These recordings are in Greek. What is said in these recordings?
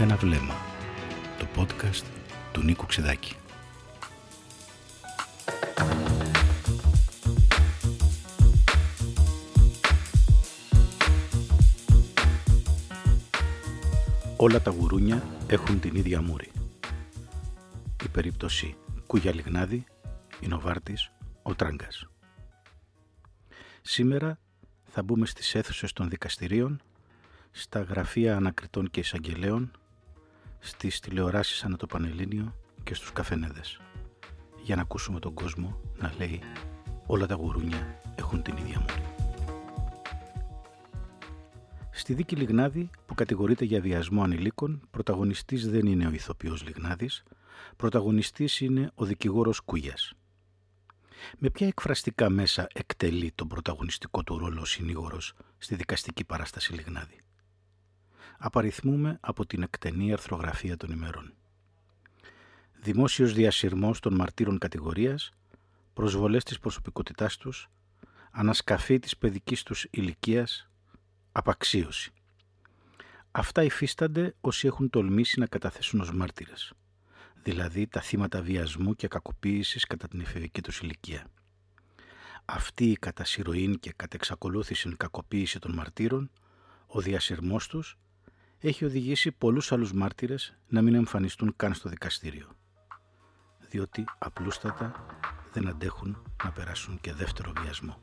Ένα βλέμμα. Το podcast του Νίκου Ξεδάκη. Όλα τα γουρούνια έχουν την ίδια μούρη. Η περίπτωση Κούγια Λιγνάδη είναι ο Βάρτης, ο Τράγκας. Σήμερα θα μπούμε στις αίθουσες των δικαστηρίων, στα γραφεία ανακριτών και εισαγγελέων, στις τηλεοράσεις ανά το Πανελλήνιο και στους καφενέδες για να ακούσουμε τον κόσμο να λέει όλα τα γουρούνια έχουν την ίδια μούρη. Στη δίκη Λιγνάδη που κατηγορείται για βιασμό ανηλίκων, πρωταγωνιστής δεν είναι ο ηθοποιός Λιγνάδης, πρωταγωνιστής είναι ο δικηγόρος Κούγιας. Με ποια εκφραστικά μέσα εκτελεί τον πρωταγωνιστικό του ρόλο ο συνήγορος στη δικαστική παράσταση Λιγνάδη; Απαριθμούμε από την εκτενή αρθρογραφία των ημερών. Δημόσιος διασυρμός των μαρτύρων κατηγορίας, προσβολές της προσωπικότητάς τους, ανασκαφή της παιδικής τους ηλικίας, απαξίωση. Αυτά υφίστανται όσοι έχουν τολμήσει να καταθέσουν ως μάρτυρες, δηλαδή τα θύματα βιασμού και κακοποίησης κατά την εφηβική τους ηλικία. Αυτή η κατά συρροήν και κατά εξακολούθηση κακοποίηση των μαρτύρων, ο διασυρμός τους, έχει οδηγήσει πολλούς άλλους μάρτυρες να μην εμφανιστούν καν στο δικαστήριο, διότι απλούστατα δεν αντέχουν να περάσουν και δεύτερο βιασμό.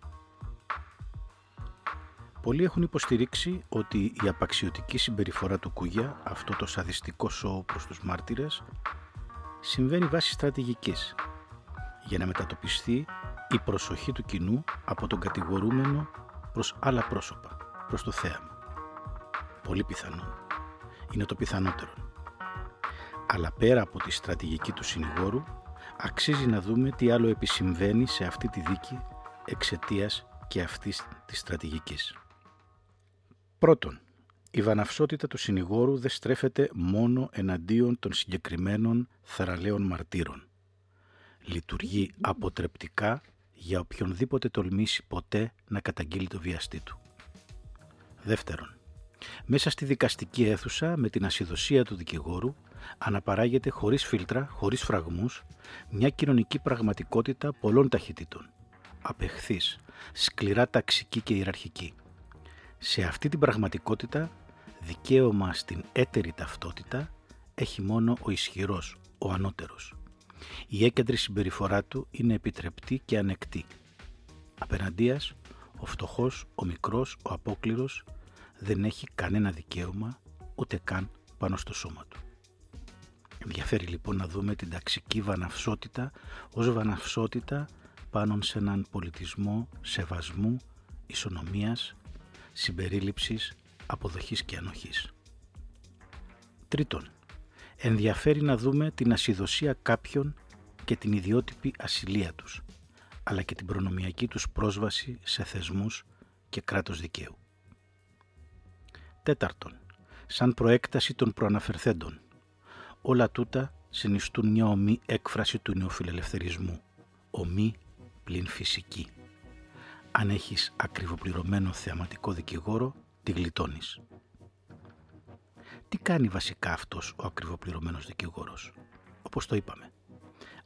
Πολλοί έχουν υποστηρίξει ότι η απαξιωτική συμπεριφορά του Κούγια, αυτό το σαδιστικό σώο προς τους μάρτυρες, συμβαίνει βάσει στρατηγικής, για να μετατοπιστεί η προσοχή του κοινού από τον κατηγορούμενο προς άλλα πρόσωπα, προς το θέαμα. Πολύ πιθανό. Είναι το πιθανότερο. Αλλά πέρα από τη στρατηγική του συνηγόρου, αξίζει να δούμε τι άλλο επισυμβαίνει σε αυτή τη δίκη εξαιτίας και αυτής της στρατηγικής. Πρώτον, η βαναυσότητα του συνηγόρου δεν στρέφεται μόνο εναντίον των συγκεκριμένων θαραλέων μαρτύρων. Λειτουργεί αποτρεπτικά για οποιονδήποτε τολμήσει ποτέ να καταγγείλει το βιαστή του. Δεύτερον, μέσα στη δικαστική αίθουσα με την ασυδοσία του δικηγόρου αναπαράγεται χωρίς φίλτρα, χωρίς φραγμούς, μια κοινωνική πραγματικότητα πολλών ταχυτήτων. Απεχθής, σκληρά ταξική και ιεραρχική. Σε αυτή την πραγματικότητα, δικαίωμα στην έτερη ταυτότητα έχει μόνο ο ισχυρός, ο ανώτερος. Η έκεντρη συμπεριφορά του είναι επιτρεπτή και ανεκτή. Απέναντίας, ο φτωχός, ο μικρός, ο απόκληρος δεν έχει κανένα δικαίωμα ούτε καν πάνω στο σώμα του. Ενδιαφέρει λοιπόν να δούμε την ταξική βαναυσότητα ως βαναυσότητα πάνω σε έναν πολιτισμό σεβασμού, ισονομίας, συμπερίληψης, αποδοχής και ανοχής. Τρίτον, ενδιαφέρει να δούμε την ασυδοσία κάποιων και την ιδιότυπη ασυλία τους, αλλά και την προνομιακή τους πρόσβαση σε θεσμούς και κράτος δικαίου. Τέταρτον, σαν προέκταση των προαναφερθέντων, όλα τούτα συνιστούν μια ομή έκφραση του νεοφιλελευθερισμού, ομή πλην φυσική αν έχεις ακριβοπληρωμένο θεαματικό δικηγόρο, τη γλιτώνεις. Τι κάνει βασικά αυτός ο ακριβοπληρωμένος δικηγόρος; Όπως το είπαμε.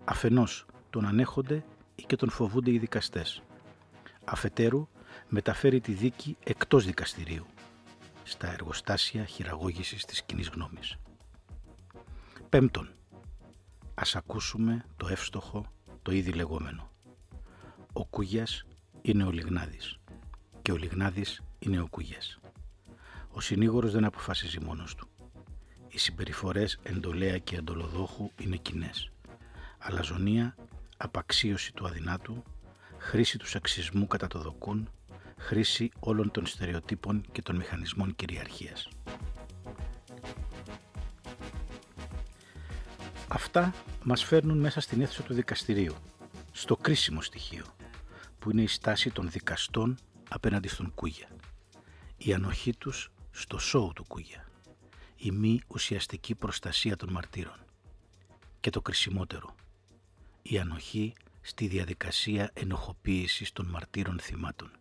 Αφενός τον ανέχονται ή και τον φοβούνται οι δικαστές. Αφετέρου μεταφέρει τη δίκη εκτός δικαστηρίου στα εργοστάσια χειραγώγησης της κοινή γνώμης. Πέμπτον, ας ακούσουμε το εύστοχο, το ήδη λεγόμενο. Ο Κούγιας είναι ο Λιγνάδης και ο Λιγνάδης είναι ο Κουγιάς. Ο συνήγορος δεν αποφασίζει μόνος του. Οι συμπεριφορές εντολέα και εντολοδόχου είναι κοινές. Αλαζονία, απαξίωση του αδυνάτου, χρήση του σεξισμού κατά το δοκούν, χρήση όλων των στερεοτύπων και των μηχανισμών κυριαρχίας. Αυτά μας φέρνουν μέσα στην αίθουσα του δικαστηρίου, στο κρίσιμο στοιχείο, που είναι η στάση των δικαστών απέναντι στον Κούγια. Η ανοχή τους στο σόου του Κούγια. Η μη ουσιαστική προστασία των μαρτύρων. Και το κρισιμότερο. Η ανοχή στη διαδικασία ενοχοποίησης των μαρτύρων θυμάτων.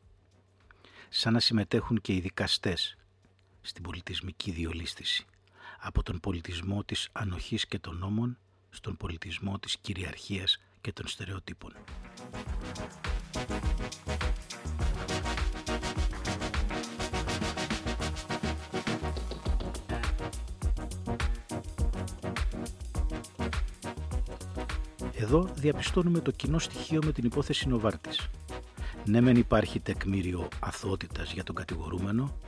Σαν να συμμετέχουν και οι δικαστές στην πολιτισμική διολίστηση. από τον πολιτισμό της ανοχής και των νόμων στον πολιτισμό της κυριαρχίας και των στερεοτύπων. Εδώ διαπιστώνουμε το κοινό στοιχείο με την υπόθεση Νοβάρτης. Ναι μεν υπάρχει τεκμήριο αθωότητας για τον κατηγορούμενο,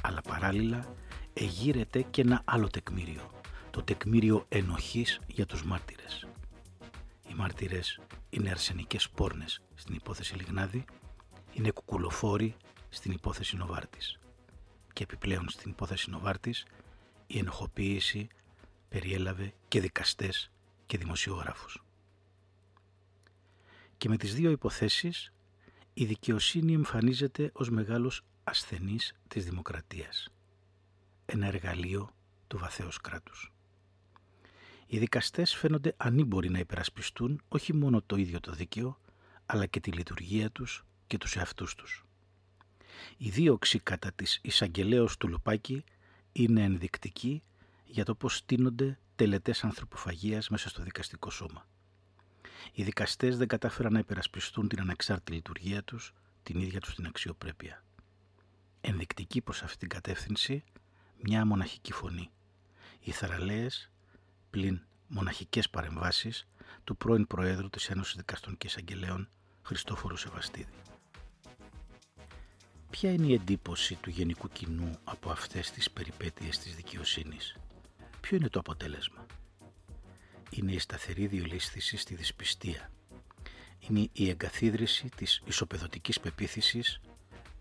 αλλά παράλληλα εγείρεται και ένα άλλο τεκμήριο, το τεκμήριο ενοχής για τους μάρτυρες. Οι μάρτυρες είναι αρσενικές πόρνες στην υπόθεση Λιγνάδη, είναι κουκουλοφόροι στην υπόθεση Νοβάρτης. Και επιπλέον στην υπόθεση Νοβάρτης η ενοχοποίηση περιέλαβε και δικαστές και δημοσιογράφους. Και με τις δύο υποθέσεις η δικαιοσύνη εμφανίζεται ως μεγάλος ασθενής της δημοκρατίας. Ένα εργαλείο του βαθέως κράτους. Οι δικαστές φαίνονται ανήμποροι να υπερασπιστούν όχι μόνο το ίδιο το δίκαιο, αλλά και τη λειτουργία τους και τους εαυτούς τους. Η δίωξη κατά της εισαγγελέως του Λουπάκη είναι ενδεικτική για το πώς στείνονται τελετές ανθρωποφαγίας μέσα στο δικαστικό σώμα. Οι δικαστές δεν κατάφεραν να υπερασπιστούν την ανεξάρτητη λειτουργία τους, την ίδια τους την αξιοπρέπεια. Ενδεικτική προς αυτή την κατεύθυνση μια μοναχική φωνή. Οι θαραλέες πλην μοναχικές παρεμβάσεις του πρώην Προέδρου της Ένωσης Δικαστών και Εισαγγελέων Χριστόφορου Σεβαστίδη. Ποια είναι η εντύπωση του γενικού κοινού από αυτές τις περιπέτειες της δικαιοσύνης; Ποιο είναι το αποτέλεσμα; Είναι η σταθερή διολίσθηση στη δυσπιστία. Είναι η εγκαθίδρυση της ισοπεδωτικής πεποίθησης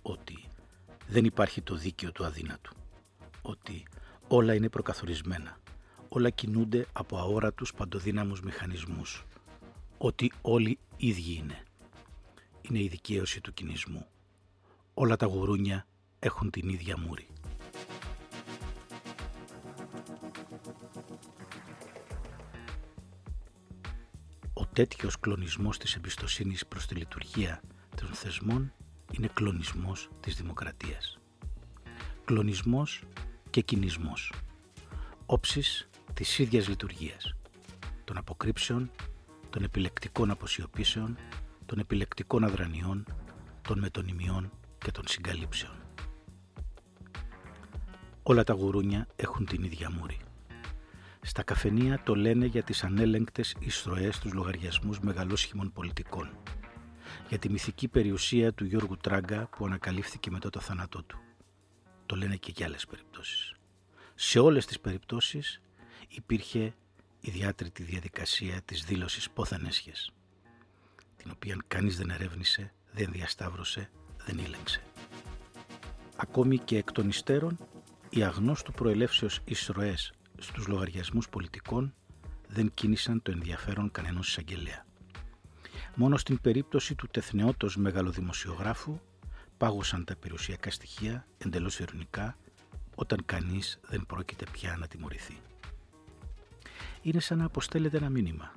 ότι δεν υπάρχει το δίκαιο του αδύνατου. Ότι όλα είναι προκαθορισμένα. Όλα κινούνται από αόρατους παντοδύναμους μηχανισμούς. Ότι όλοι ίδιοι είναι. Είναι η δικαίωση του κινησμού. Όλα τα γουρούνια έχουν την ίδια μούρη. Τέτοιος κλονισμός της εμπιστοσύνης προς τη λειτουργία των θεσμών είναι κλονισμός της δημοκρατίας. Κλονισμός και κινησμός. Όψεις της ίδιας λειτουργίας. Των αποκρύψεων, των επιλεκτικών αποσιωπήσεων, των επιλεκτικών αδρανιών, των μετωνυμιών και των συγκαλύψεων. Όλα τα γουρούνια έχουν την ίδια μούρη. Στα καφενεία το λένε για τις ανέλεγκτες εισρωές τους λογαριασμούς μεγαλόσχημων πολιτικών. Για τη μυθική περιουσία του Γιώργου Τράγκα που ανακαλύφθηκε μετά το θάνατό του. Το λένε και για άλλες περιπτώσεις. Σε όλες τις περιπτώσεις υπήρχε η διάτρητη διαδικασία της δήλωσης πόθεν έσχες, την οποία κανείς δεν ερεύνησε, δεν διασταύρωσε, δεν ήλεγξε. Ακόμη και εκ των υστέρων, οι αγνώστου προελεύσεως εισρωές στους λογαριασμούς πολιτικών δεν κίνησαν το ενδιαφέρον κανένας εισαγγελέα. Μόνο στην περίπτωση του τεθνεώτος μεγαλοδημοσιογράφου πάγωσαν τα περιουσιακά στοιχεία εντελώς ειρωνικά όταν κανείς δεν πρόκειται πια να τιμωρηθεί. Είναι σαν να αποστέλλεται ένα μήνυμα.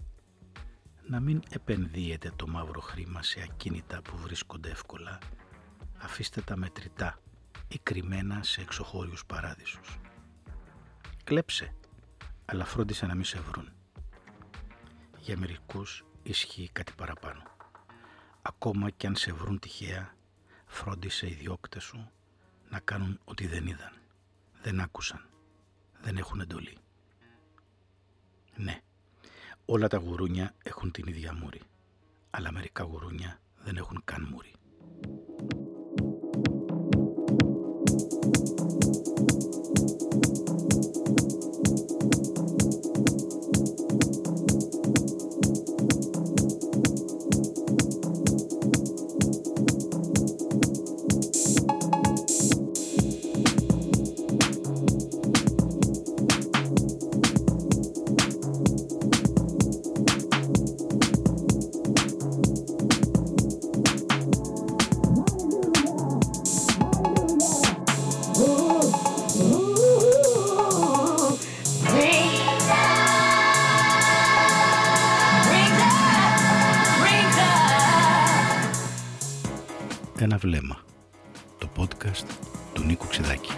Να μην επενδύετε το μαύρο χρήμα σε ακίνητα που βρίσκονται εύκολα. Αφήστε τα μετρητά ή κρυμμένα σε εξωχώριους παράδεισους κλέψε, αλλά φρόντισε να μην σε βρουν. Για μερικούς ισχύει κάτι παραπάνω. Ακόμα κι αν σε βρουν τυχαία, φρόντισε οι διώκτες σου να κάνουν ό,τι δεν είδαν, δεν άκουσαν, δεν έχουν εντολή. Ναι, όλα τα γουρούνια έχουν την ίδια μούρη, αλλά μερικά γουρούνια δεν έχουν καν μούρη. Ένα βλέμμα. Το podcast του Νίκου Ξεδάκη.